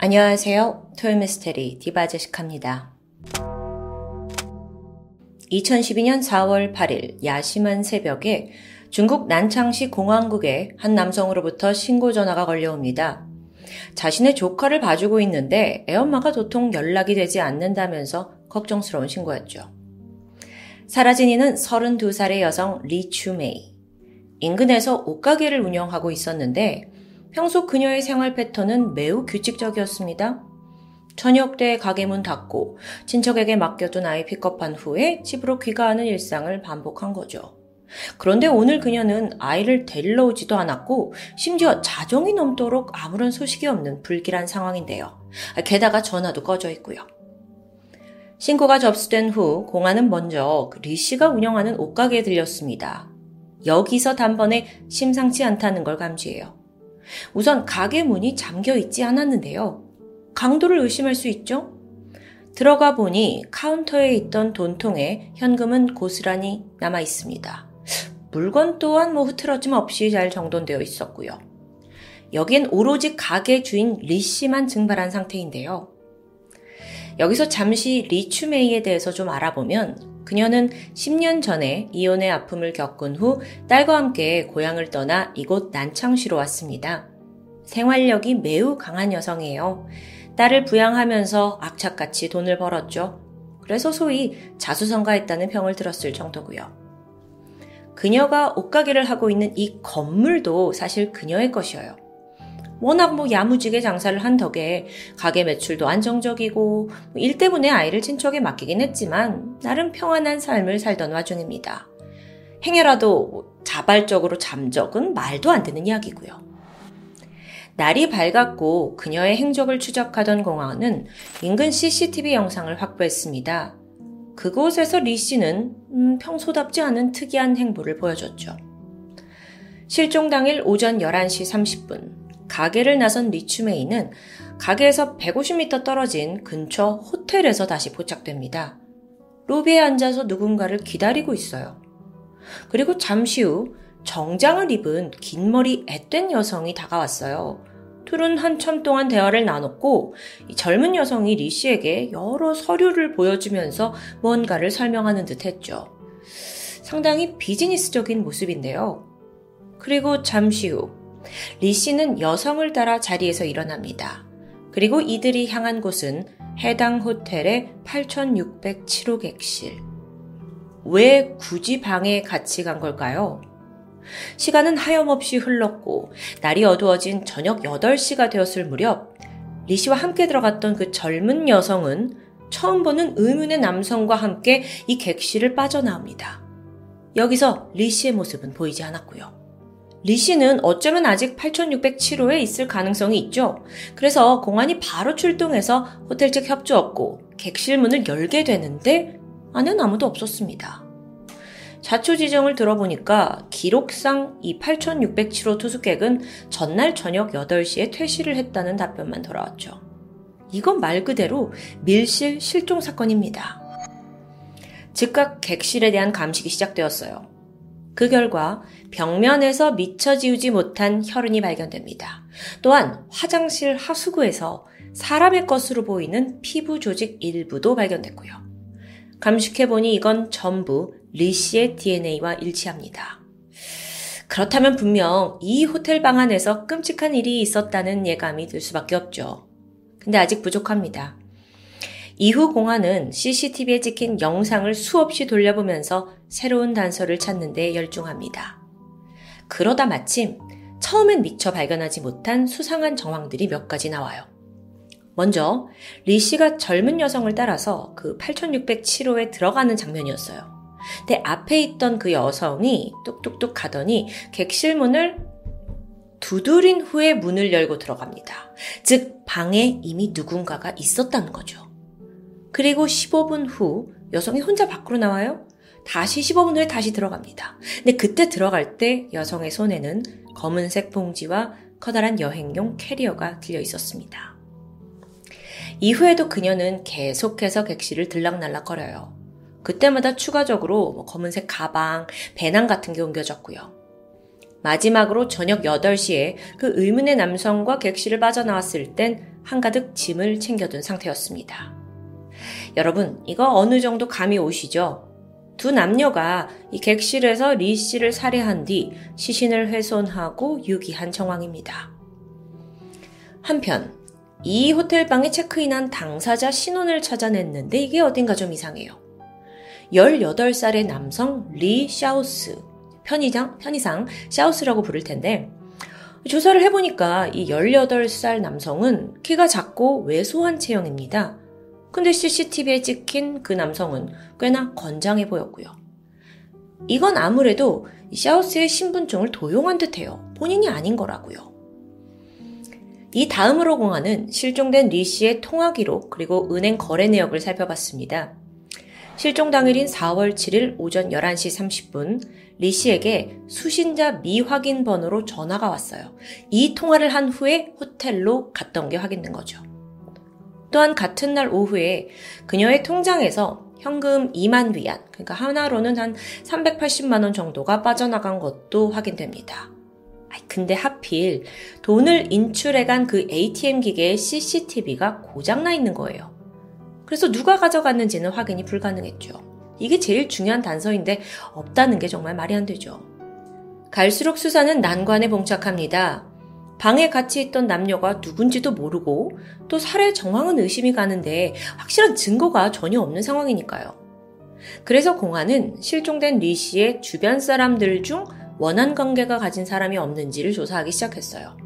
안녕하세요. 토요미스테리 디바제식합니다. 2012년 4월 8일 야심한 새벽에 중국 난창시 공항국에 한 남성으로부터 신고 전화가 걸려옵니다. 자신의 조카를 봐주고 있는데 애엄마가 도통 연락이 되지 않는다면서 걱정스러운 신고였죠. 사라진 이는 32살의 여성 리추메이. 인근에서 옷가게를 운영하고 있었는데 평소 그녀의 생활 패턴은 매우 규칙적이었습니다. 저녁 때 가게 문 닫고 친척에게 맡겨둔 아이 픽업한 후에 집으로 귀가하는 일상을 반복한 거죠. 그런데 오늘 그녀는 아이를 데리러 오지도 않았고 심지어 자정이 넘도록 아무런 소식이 없는 불길한 상황인데요. 게다가 전화도 꺼져 있고요. 신고가 접수된 후 공안은 먼저 리 씨가 운영하는 옷가게에 들렸습니다. 여기서 단번에 심상치 않다는 걸 감지해요. 우선 가게 문이 잠겨 있지 않았는데요. 강도를 의심할 수 있죠? 들어가 보니 카운터에 있던 돈통에 현금은 고스란히 남아 있습니다. 물건 또한 뭐 흐트러짐 없이 잘 정돈되어 있었고요. 여긴 오로지 가게 주인 리 씨만 증발한 상태인데요. 여기서 잠시 리 추메이에 대해서 좀 알아보면 그녀는 10년 전에 이혼의 아픔을 겪은 후 딸과 함께 고향을 떠나 이곳 난창시로 왔습니다. 생활력이 매우 강한 여성이에요. 딸을 부양하면서 악착같이 돈을 벌었죠. 그래서 소위 자수성가했다는 평을 들었을 정도고요. 그녀가 옷가게를 하고 있는 이 건물도 사실 그녀의 것이어요. 워낙 뭐 야무지게 장사를 한 덕에 가게 매출도 안정적이고 일 때문에 아이를 친척에 맡기긴 했지만 나름 평안한 삶을 살던 와중입니다. 행여라도 자발적으로 잠적은 말도 안 되는 이야기고요. 날이 밝았고 그녀의 행적을 추적하던 공항은 인근 CCTV 영상을 확보했습니다. 그곳에서 리 씨는 음, 평소답지 않은 특이한 행보를 보여줬죠. 실종 당일 오전 11시 30분, 가게를 나선 리추메이는 가게에서 150m 떨어진 근처 호텔에서 다시 포착됩니다. 로비에 앉아서 누군가를 기다리고 있어요. 그리고 잠시 후 정장을 입은 긴 머리 앳된 여성이 다가왔어요. 둘은 한참 동안 대화를 나눴고 젊은 여성이 리 씨에게 여러 서류를 보여주면서 뭔가를 설명하는 듯 했죠. 상당히 비즈니스적인 모습인데요. 그리고 잠시 후, 리 씨는 여성을 따라 자리에서 일어납니다. 그리고 이들이 향한 곳은 해당 호텔의 8607호 객실. 왜 굳이 방에 같이 간 걸까요? 시간은 하염없이 흘렀고 날이 어두워진 저녁 8시가 되었을 무렵 리 씨와 함께 들어갔던 그 젊은 여성은 처음 보는 의문의 남성과 함께 이 객실을 빠져나옵니다. 여기서 리 씨의 모습은 보이지 않았고요. 리 씨는 어쩌면 아직 8607호에 있을 가능성이 있죠. 그래서 공안이 바로 출동해서 호텔 측 협조했고 객실 문을 열게 되는데 안에는 아무도 없었습니다. 자초 지정을 들어보니까 기록상 이 8607호 투숙객은 전날 저녁 8시에 퇴실을 했다는 답변만 돌아왔죠. 이건 말 그대로 밀실 실종 사건입니다. 즉각 객실에 대한 감식이 시작되었어요. 그 결과 벽면에서 미처 지우지 못한 혈흔이 발견됩니다. 또한 화장실 하수구에서 사람의 것으로 보이는 피부 조직 일부도 발견됐고요. 감식해보니 이건 전부 리 씨의 DNA와 일치합니다. 그렇다면 분명 이 호텔 방 안에서 끔찍한 일이 있었다는 예감이 들 수밖에 없죠. 근데 아직 부족합니다. 이후 공안은 CCTV에 찍힌 영상을 수없이 돌려보면서 새로운 단서를 찾는 데 열중합니다. 그러다 마침 처음엔 미처 발견하지 못한 수상한 정황들이 몇 가지 나와요. 먼저 리 씨가 젊은 여성을 따라서 그 8607호에 들어가는 장면이었어요. 근데 앞에 있던 그 여성이 뚝뚝뚝 가더니 객실 문을 두드린 후에 문을 열고 들어갑니다. 즉, 방에 이미 누군가가 있었다는 거죠. 그리고 15분 후 여성이 혼자 밖으로 나와요. 다시 15분 후에 다시 들어갑니다. 근데 그때 들어갈 때 여성의 손에는 검은색 봉지와 커다란 여행용 캐리어가 들려 있었습니다. 이후에도 그녀는 계속해서 객실을 들락날락거려요. 그때마다 추가적으로 뭐 검은색 가방, 배낭 같은 게 옮겨졌고요. 마지막으로 저녁 8시에 그 의문의 남성과 객실을 빠져나왔을 땐 한가득 짐을 챙겨둔 상태였습니다. 여러분, 이거 어느 정도 감이 오시죠? 두 남녀가 이 객실에서 리 씨를 살해한 뒤 시신을 훼손하고 유기한 정황입니다. 한편, 이 호텔방에 체크인한 당사자 신원을 찾아냈는데 이게 어딘가 좀 이상해요. 18살의 남성 리 샤우스, 편의상, 편의상 샤우스라고 부를 텐데 조사를 해보니까 이 18살 남성은 키가 작고 왜소한 체형입니다. 근데 CCTV에 찍힌 그 남성은 꽤나 건장해 보였고요. 이건 아무래도 샤우스의 신분증을 도용한 듯해요. 본인이 아닌 거라고요. 이 다음으로 공안은 실종된 리 씨의 통화 기록 그리고 은행 거래 내역을 살펴봤습니다. 실종 당일인 4월 7일 오전 11시 30분 리 씨에게 수신자 미확인 번호로 전화가 왔어요. 이 통화를 한 후에 호텔로 갔던 게 확인된 거죠. 또한 같은 날 오후에 그녀의 통장에서 현금 2만 위안, 그러니까 하나로는 한 380만 원 정도가 빠져나간 것도 확인됩니다. 근데 하필 돈을 인출해간 그 ATM 기계의 CCTV가 고장나 있는 거예요. 그래서 누가 가져갔는지는 확인이 불가능했죠. 이게 제일 중요한 단서인데 없다는 게 정말 말이 안 되죠. 갈수록 수사는 난관에 봉착합니다. 방에 같이 있던 남녀가 누군지도 모르고 또 살해 정황은 의심이 가는데 확실한 증거가 전혀 없는 상황이니까요. 그래서 공안은 실종된 리 씨의 주변 사람들 중 원한 관계가 가진 사람이 없는지를 조사하기 시작했어요.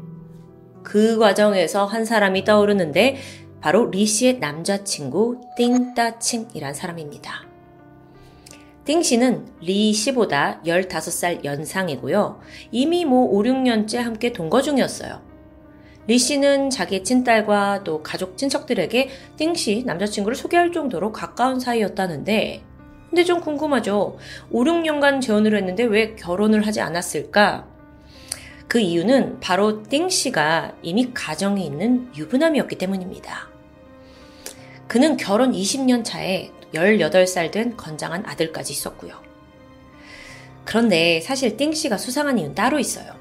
그 과정에서 한 사람이 떠오르는데 바로 리 씨의 남자친구 띵따칭이란 사람입니다. 띵 씨는 리 씨보다 15살 연상이고요. 이미 뭐 5, 6년째 함께 동거 중이었어요. 리 씨는 자기 친딸과 또 가족 친척들에게 띵씨 남자친구를 소개할 정도로 가까운 사이였다는데 근데 좀 궁금하죠. 5, 6년간 재혼을 했는데 왜 결혼을 하지 않았을까? 그 이유는 바로 띵 씨가 이미 가정이 있는 유부남이었기 때문입니다. 그는 결혼 20년 차에 18살 된 건장한 아들까지 있었고요. 그런데 사실 띵 씨가 수상한 이유는 따로 있어요.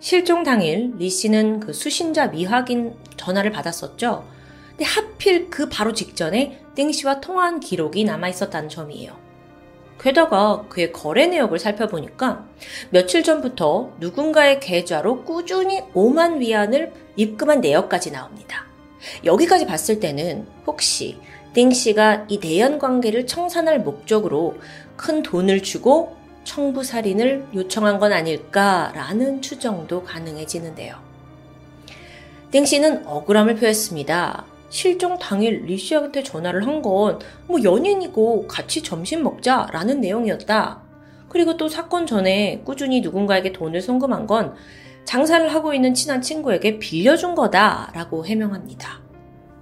실종 당일 리 씨는 그 수신자 미확인 전화를 받았었죠. 근데 하필 그 바로 직전에 띵 씨와 통화한 기록이 남아 있었다는 점이에요. 게다가 그의 거래 내역을 살펴보니까 며칠 전부터 누군가의 계좌로 꾸준히 5만 위안을 입금한 내역까지 나옵니다. 여기까지 봤을 때는 혹시 띵 씨가 이 대연 관계를 청산할 목적으로 큰 돈을 주고 청부 살인을 요청한 건 아닐까라는 추정도 가능해지는데요. 띵 씨는 억울함을 표했습니다. 실종 당일 리 씨한테 전화를 한 건 뭐 연인이고 같이 점심 먹자라는 내용이었다. 그리고 또 사건 전에 꾸준히 누군가에게 돈을 송금한 건 장사를 하고 있는 친한 친구에게 빌려준 거다라고 해명합니다.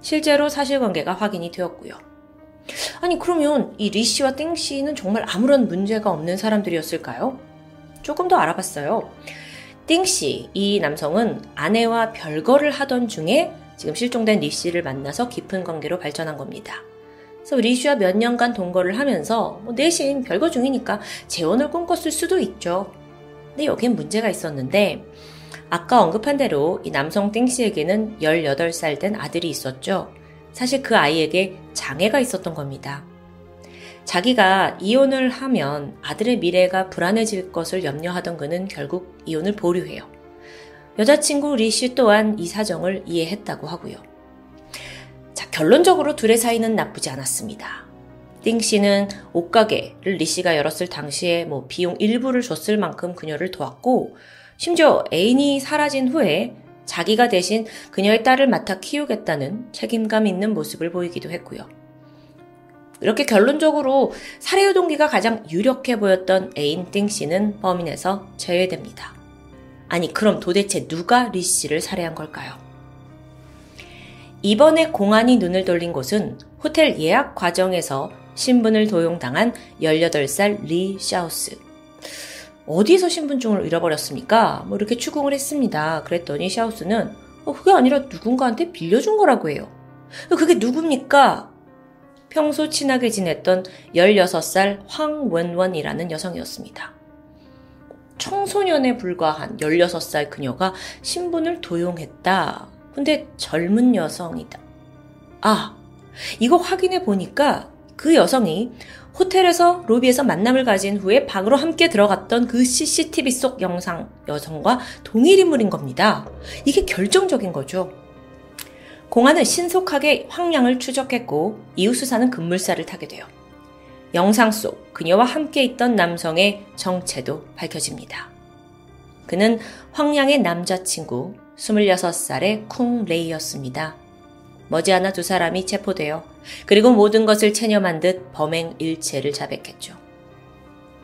실제로 사실관계가 확인이 되었고요. 아니 그러면 이 리 씨와 띵 씨는 정말 아무런 문제가 없는 사람들이었을까요? 조금 더 알아봤어요. 띵 씨, 이 남성은 아내와 별거를 하던 중에 지금 실종된 리 씨를 만나서 깊은 관계로 발전한 겁니다. 그래서 리 씨와 몇 년간 동거를 하면서 뭐 내심 별거 중이니까 재혼을 꿈꿨을 수도 있죠. 근데 여기엔 문제가 있었는데 아까 언급한 대로 이 남성 띵 씨에게는 18살 된 아들이 있었죠. 사실 그 아이에게 장애가 있었던 겁니다. 자기가 이혼을 하면 아들의 미래가 불안해질 것을 염려하던 그는 결국 이혼을 보류해요. 여자친구 리 씨 또한 이 사정을 이해했다고 하고요. 자, 결론적으로 둘의 사이는 나쁘지 않았습니다. 띵 씨는 옷가게를 리 씨가 열었을 당시에 뭐 비용 일부를 줬을 만큼 그녀를 도왔고 심지어 애인이 사라진 후에 자기가 대신 그녀의 딸을 맡아 키우겠다는 책임감 있는 모습을 보이기도 했고요. 이렇게 결론적으로 살해의 동기가 가장 유력해 보였던 애인 띵 씨는 범인에서 제외됩니다. 아니, 그럼 도대체 누가 리 씨를 살해한 걸까요? 이번에 공안이 눈을 돌린 곳은 호텔 예약 과정에서 신분을 도용당한 18살 리 샤우스. 어디서 신분증을 잃어버렸습니까? 뭐 이렇게 추궁을 했습니다. 그랬더니 샤우스는 어, 그게 아니라 누군가한테 빌려준 거라고 해요. 그게 누굽니까? 평소 친하게 지냈던 16살 황원원이라는 여성이었습니다. 청소년에 불과한 16살 그녀가 신분을 도용했다. 근데 젊은 여성이다. 아, 이거 확인해 보니까 그 여성이 호텔에서 로비에서 만남을 가진 후에 방으로 함께 들어갔던 그 CCTV 속 영상 여성과 동일 인물인 겁니다. 이게 결정적인 거죠. 공안은 신속하게 황량을 추적했고 이후 수사는 급물살을 타게 돼요. 영상 속 그녀와 함께 있던 남성의 정체도 밝혀집니다. 그는 황량의 남자친구 26살의 쿵 레이였습니다. 머지않아 두 사람이 체포되어 그리고 모든 것을 체념한 듯 범행 일체를 자백했죠.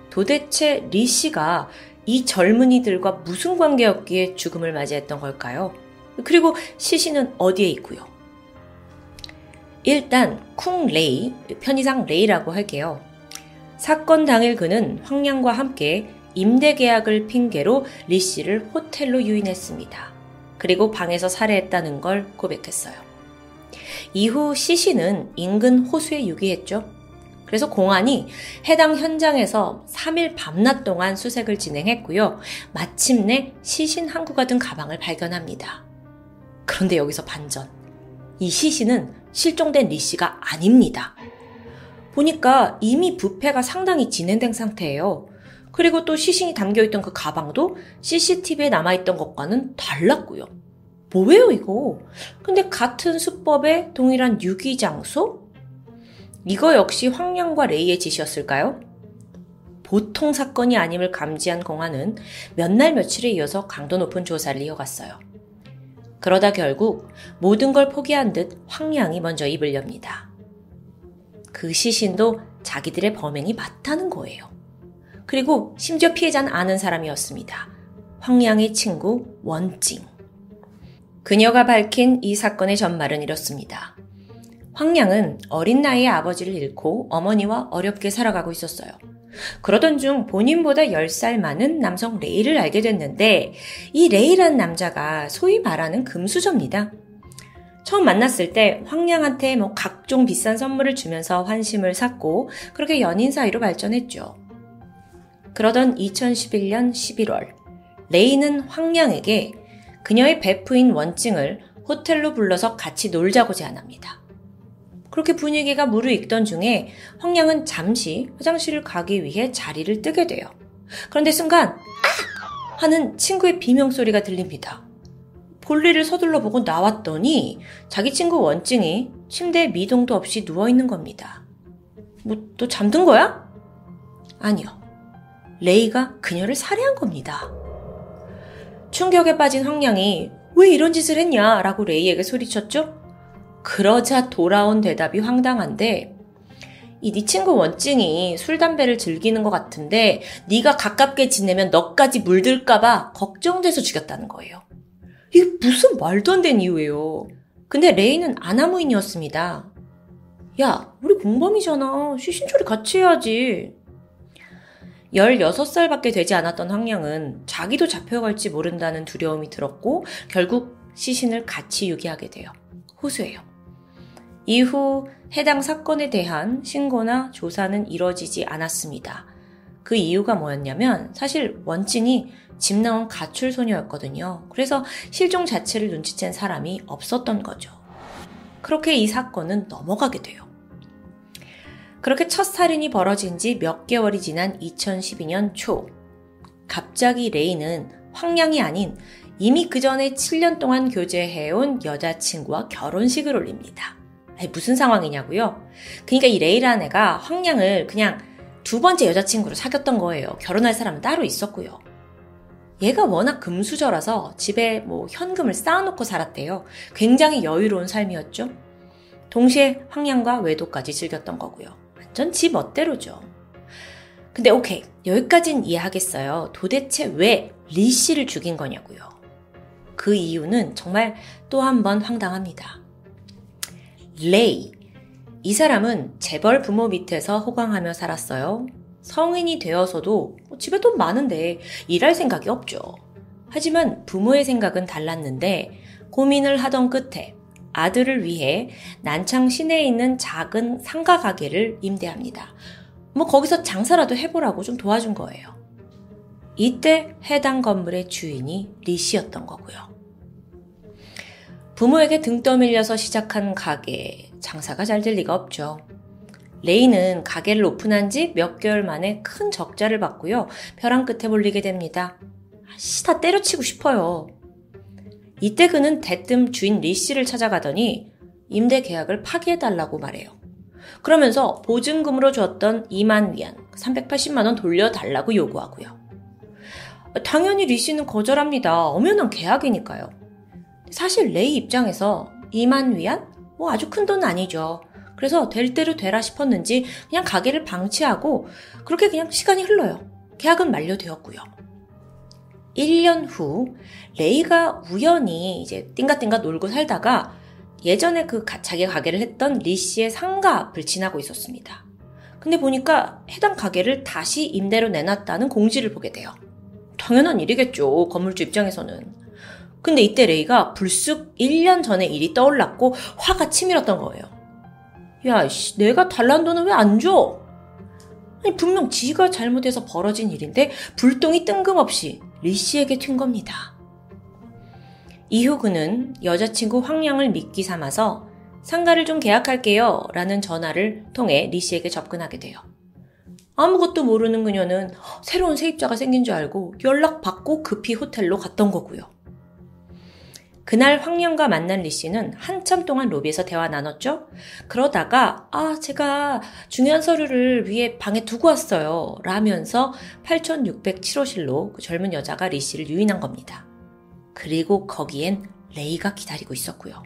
도대체 리 씨가 이 젊은이들과 무슨 관계였기에 죽음을 맞이했던 걸까요? 그리고 시신은 어디에 있고요? 일단 쿵 레이, 편의상 레이라고 할게요. 사건 당일 그는 황량과 함께 임대 계약을 핑계로 리 씨를 호텔로 유인했습니다. 그리고 방에서 살해했다는 걸 고백했어요. 이후 시신은 인근 호수에 유기했죠. 그래서 공안이 해당 현장에서 3일 밤낮 동안 수색을 진행했고요. 마침내 시신 한 구가 든 가방을 발견합니다. 그런데 여기서 반전. 이 시신은 실종된 리 씨가 아닙니다. 보니까 이미 부패가 상당히 진행된 상태예요. 그리고 또 시신이 담겨있던 그 가방도 CCTV에 남아있던 것과는 달랐고요. 뭐예요, 이거? 근데 같은 수법에 동일한 유기장소? 이거 역시 황량과 레이의 짓이었을까요? 보통 사건이 아님을 감지한 공안은 몇 날 며칠에 이어서 강도 높은 조사를 이어갔어요. 그러다 결국 모든 걸 포기한 듯 황량이 먼저 입을 엽니다. 그 시신도 자기들의 범행이 맞다는 거예요. 그리고 심지어 피해자는 아는 사람이었습니다. 황량의 친구 원징. 그녀가 밝힌 이 사건의 전말은 이렇습니다. 황량은 어린 나이에 아버지를 잃고 어머니와 어렵게 살아가고 있었어요. 그러던 중 본인보다 10살 많은 남성 레이를 알게 됐는데 이 레이란 남자가 소위 말하는 금수저입니다. 처음 만났을 때 황량한테 뭐 각종 비싼 선물을 주면서 환심을 샀고 그렇게 연인 사이로 발전했죠. 그러던 2011년 11월 레이는 황량에게 그녀의 베프인 원증을 호텔로 불러서 같이 놀자고 제안합니다. 그렇게 분위기가 무르익던 중에 황량은 잠시 화장실을 가기 위해 자리를 뜨게 돼요. 그런데 순간 아! 하는 친구의 비명소리가 들립니다. 볼일을 서둘러 보고 나왔더니 자기 친구 원증이 침대에 미동도 없이 누워있는 겁니다. 뭐, 또 잠든 거야? 아니요. 레이가 그녀를 살해한 겁니다. 충격에 빠진 황량이 왜 이런 짓을 했냐 라고 레이에게 소리쳤죠? 그러자 돌아온 대답이 황당한데 이 네 친구 원증이 술 담배를 즐기는 것 같은데 네가 가깝게 지내면 너까지 물들까봐 걱정돼서 죽였다는 거예요. 이게 무슨 말도 안 되는 이유예요. 근데 레이는 아나무인이었습니다. 야, 우리 공범이잖아. 시신 처리 같이 해야지. 16살밖에 되지 않았던 황량은 자기도 잡혀갈지 모른다는 두려움이 들었고 결국 시신을 같이 유기하게 돼요. 호수예요. 이후 해당 사건에 대한 신고나 조사는 이뤄지지 않았습니다. 그 이유가 뭐였냐면 사실 원증이 집 나온 가출 소녀였거든요. 그래서 실종 자체를 눈치챈 사람이 없었던 거죠. 그렇게 이 사건은 넘어가게 돼요. 그렇게 첫 살인이 벌어진 지 몇 개월이 지난 2012년 초, 갑자기 레이는 황량이 아닌 이미 그 전에 7년 동안 교제해온 여자친구와 결혼식을 올립니다. 아니, 무슨 상황이냐고요? 그러니까 이 레이라는 애가 황량을 그냥 두 번째 여자친구로 사귀었던 거예요. 결혼할 사람은 따로 있었고요. 얘가 워낙 금수저라서 집에 뭐 현금을 쌓아놓고 살았대요. 굉장히 여유로운 삶이었죠. 동시에 황량과 외도까지 즐겼던 거고요. 완전 지 멋대로죠. 근데 오케이. 여기까진 이해하겠어요. 도대체 왜 리 씨를 죽인 거냐고요. 그 이유는 정말 또 한 번 황당합니다. 레이. 이 사람은 재벌 부모 밑에서 호강하며 살았어요. 성인이 되어서도 집에 돈 많은데 일할 생각이 없죠. 하지만 부모의 생각은 달랐는데 고민을 하던 끝에 아들을 위해 난창 시내에 있는 작은 상가 가게를 임대합니다. 뭐 거기서 장사라도 해보라고 좀 도와준 거예요. 이때 해당 건물의 주인이 리 씨였던 거고요. 부모에게 등 떠밀려서 시작한 가게, 장사가 잘 될 리가 없죠. 레이는 가게를 오픈한 지 몇 개월 만에 큰 적자를 받고요. 벼랑 끝에 몰리게 됩니다. 씨, 다 때려치고 싶어요. 이때 그는 대뜸 주인 리 씨를 찾아가더니 임대 계약을 파기해달라고 말해요. 그러면서 보증금으로 줬던 2만 위안, 380만원 돌려달라고 요구하고요. 당연히 리 씨는 거절합니다. 엄연한 계약이니까요. 사실 레이 입장에서 2만 위안? 뭐 아주 큰 돈은 아니죠. 그래서 될 대로 되라 싶었는지 그냥 가게를 방치하고 그렇게 그냥 시간이 흘러요. 계약은 만료되었고요. 1년 후 레이가 우연히 이제 띵가띵가 놀고 살다가 예전에 그 자기 가게를 했던 리 씨의 상가 앞을 지나고 있었습니다. 근데 보니까 해당 가게를 다시 임대로 내놨다는 공지를 보게 돼요. 당연한 일이겠죠. 건물주 입장에서는. 근데 이때 레이가 불쑥 1년 전에 일이 떠올랐고 화가 치밀었던 거예요. 야, 씨, 내가 달란 돈은 왜 안 줘? 아니, 분명 지가 잘못해서 벌어진 일인데 불똥이 뜬금없이 리 씨에게 튄 겁니다. 이후 그는 여자친구 황량을 미끼 삼아서 상가를 좀 계약할게요 라는 전화를 통해 리 씨에게 접근하게 돼요. 아무것도 모르는 그녀는 새로운 세입자가 생긴 줄 알고 연락받고 급히 호텔로 갔던 거고요. 그날 황령과 만난 리 씨는 한참 동안 로비에서 대화 나눴죠? 그러다가, 아, 제가 중요한 서류를 위에 방에 두고 왔어요. 라면서 8607호실로 그 젊은 여자가 리 씨를 유인한 겁니다. 그리고 거기엔 레이가 기다리고 있었고요.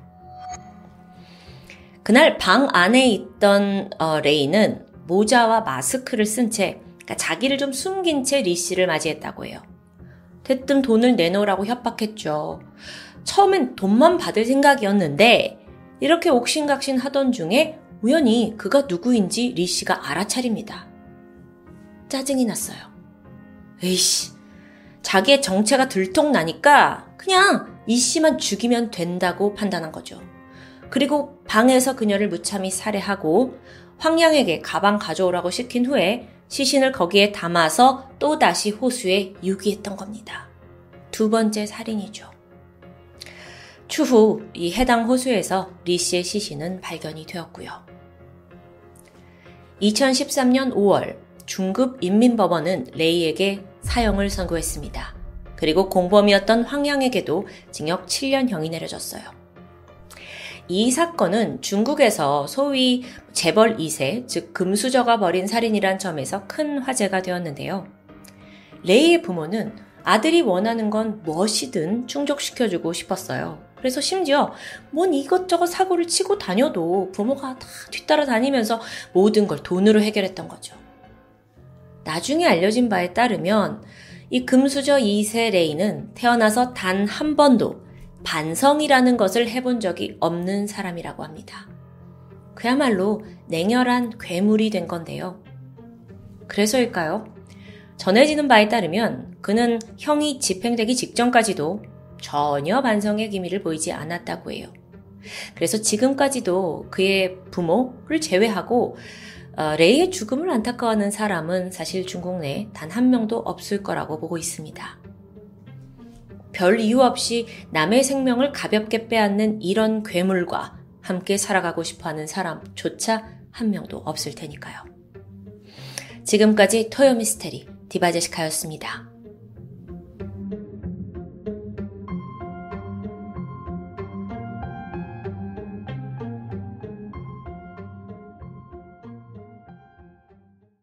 그날 방 안에 있던 어, 레이는 모자와 마스크를 쓴채 그러니까 자기를 좀 숨긴 채 리 씨를 맞이했다고 해요. 대뜸 돈을 내놓으라고 협박했죠. 처음엔 돈만 받을 생각이었는데 이렇게 옥신각신 하던 중에 우연히 그가 누구인지 리 씨가 알아차립니다. 짜증이 났어요. 에이씨, 자기의 정체가 들통나니까 그냥 이 씨만 죽이면 된다고 판단한 거죠. 그리고 방에서 그녀를 무참히 살해하고 황양에게 가방 가져오라고 시킨 후에 시신을 거기에 담아서 또다시 호수에 유기했던 겁니다. 두 번째 살인이죠. 추후 이 해당 호수에서 리 씨의 시신은 발견이 되었고요. 2013년 5월 중급 인민법원은 레이에게 사형을 선고했습니다. 그리고 공범이었던 황양에게도 징역 7년형이 내려졌어요. 이 사건은 중국에서 소위 재벌 2세, 즉 금수저가 벌인 살인이란 점에서 큰 화제가 되었는데요. 레이의 부모는 아들이 원하는 건 무엇이든 충족시켜주고 싶었어요. 그래서 심지어 뭔 이것저것 사고를 치고 다녀도 부모가 다 뒤따라 다니면서 모든 걸 돈으로 해결했던 거죠. 나중에 알려진 바에 따르면 이 금수저 2세 레이는 태어나서 단 한 번도 반성이라는 것을 해본 적이 없는 사람이라고 합니다. 그야말로 냉혈한 괴물이 된 건데요. 그래서일까요? 전해지는 바에 따르면 그는 형이 집행되기 직전까지도 전혀 반성의 기미를 보이지 않았다고 해요. 그래서 지금까지도 그의 부모를 제외하고 어, 레이의 죽음을 안타까워하는 사람은 사실 중국 내에 단 한 명도 없을 거라고 보고 있습니다. 별 이유 없이 남의 생명을 가볍게 빼앗는 이런 괴물과 함께 살아가고 싶어 하는 사람조차 한 명도 없을 테니까요. 지금까지 토요 미스테리 디바제시카였습니다.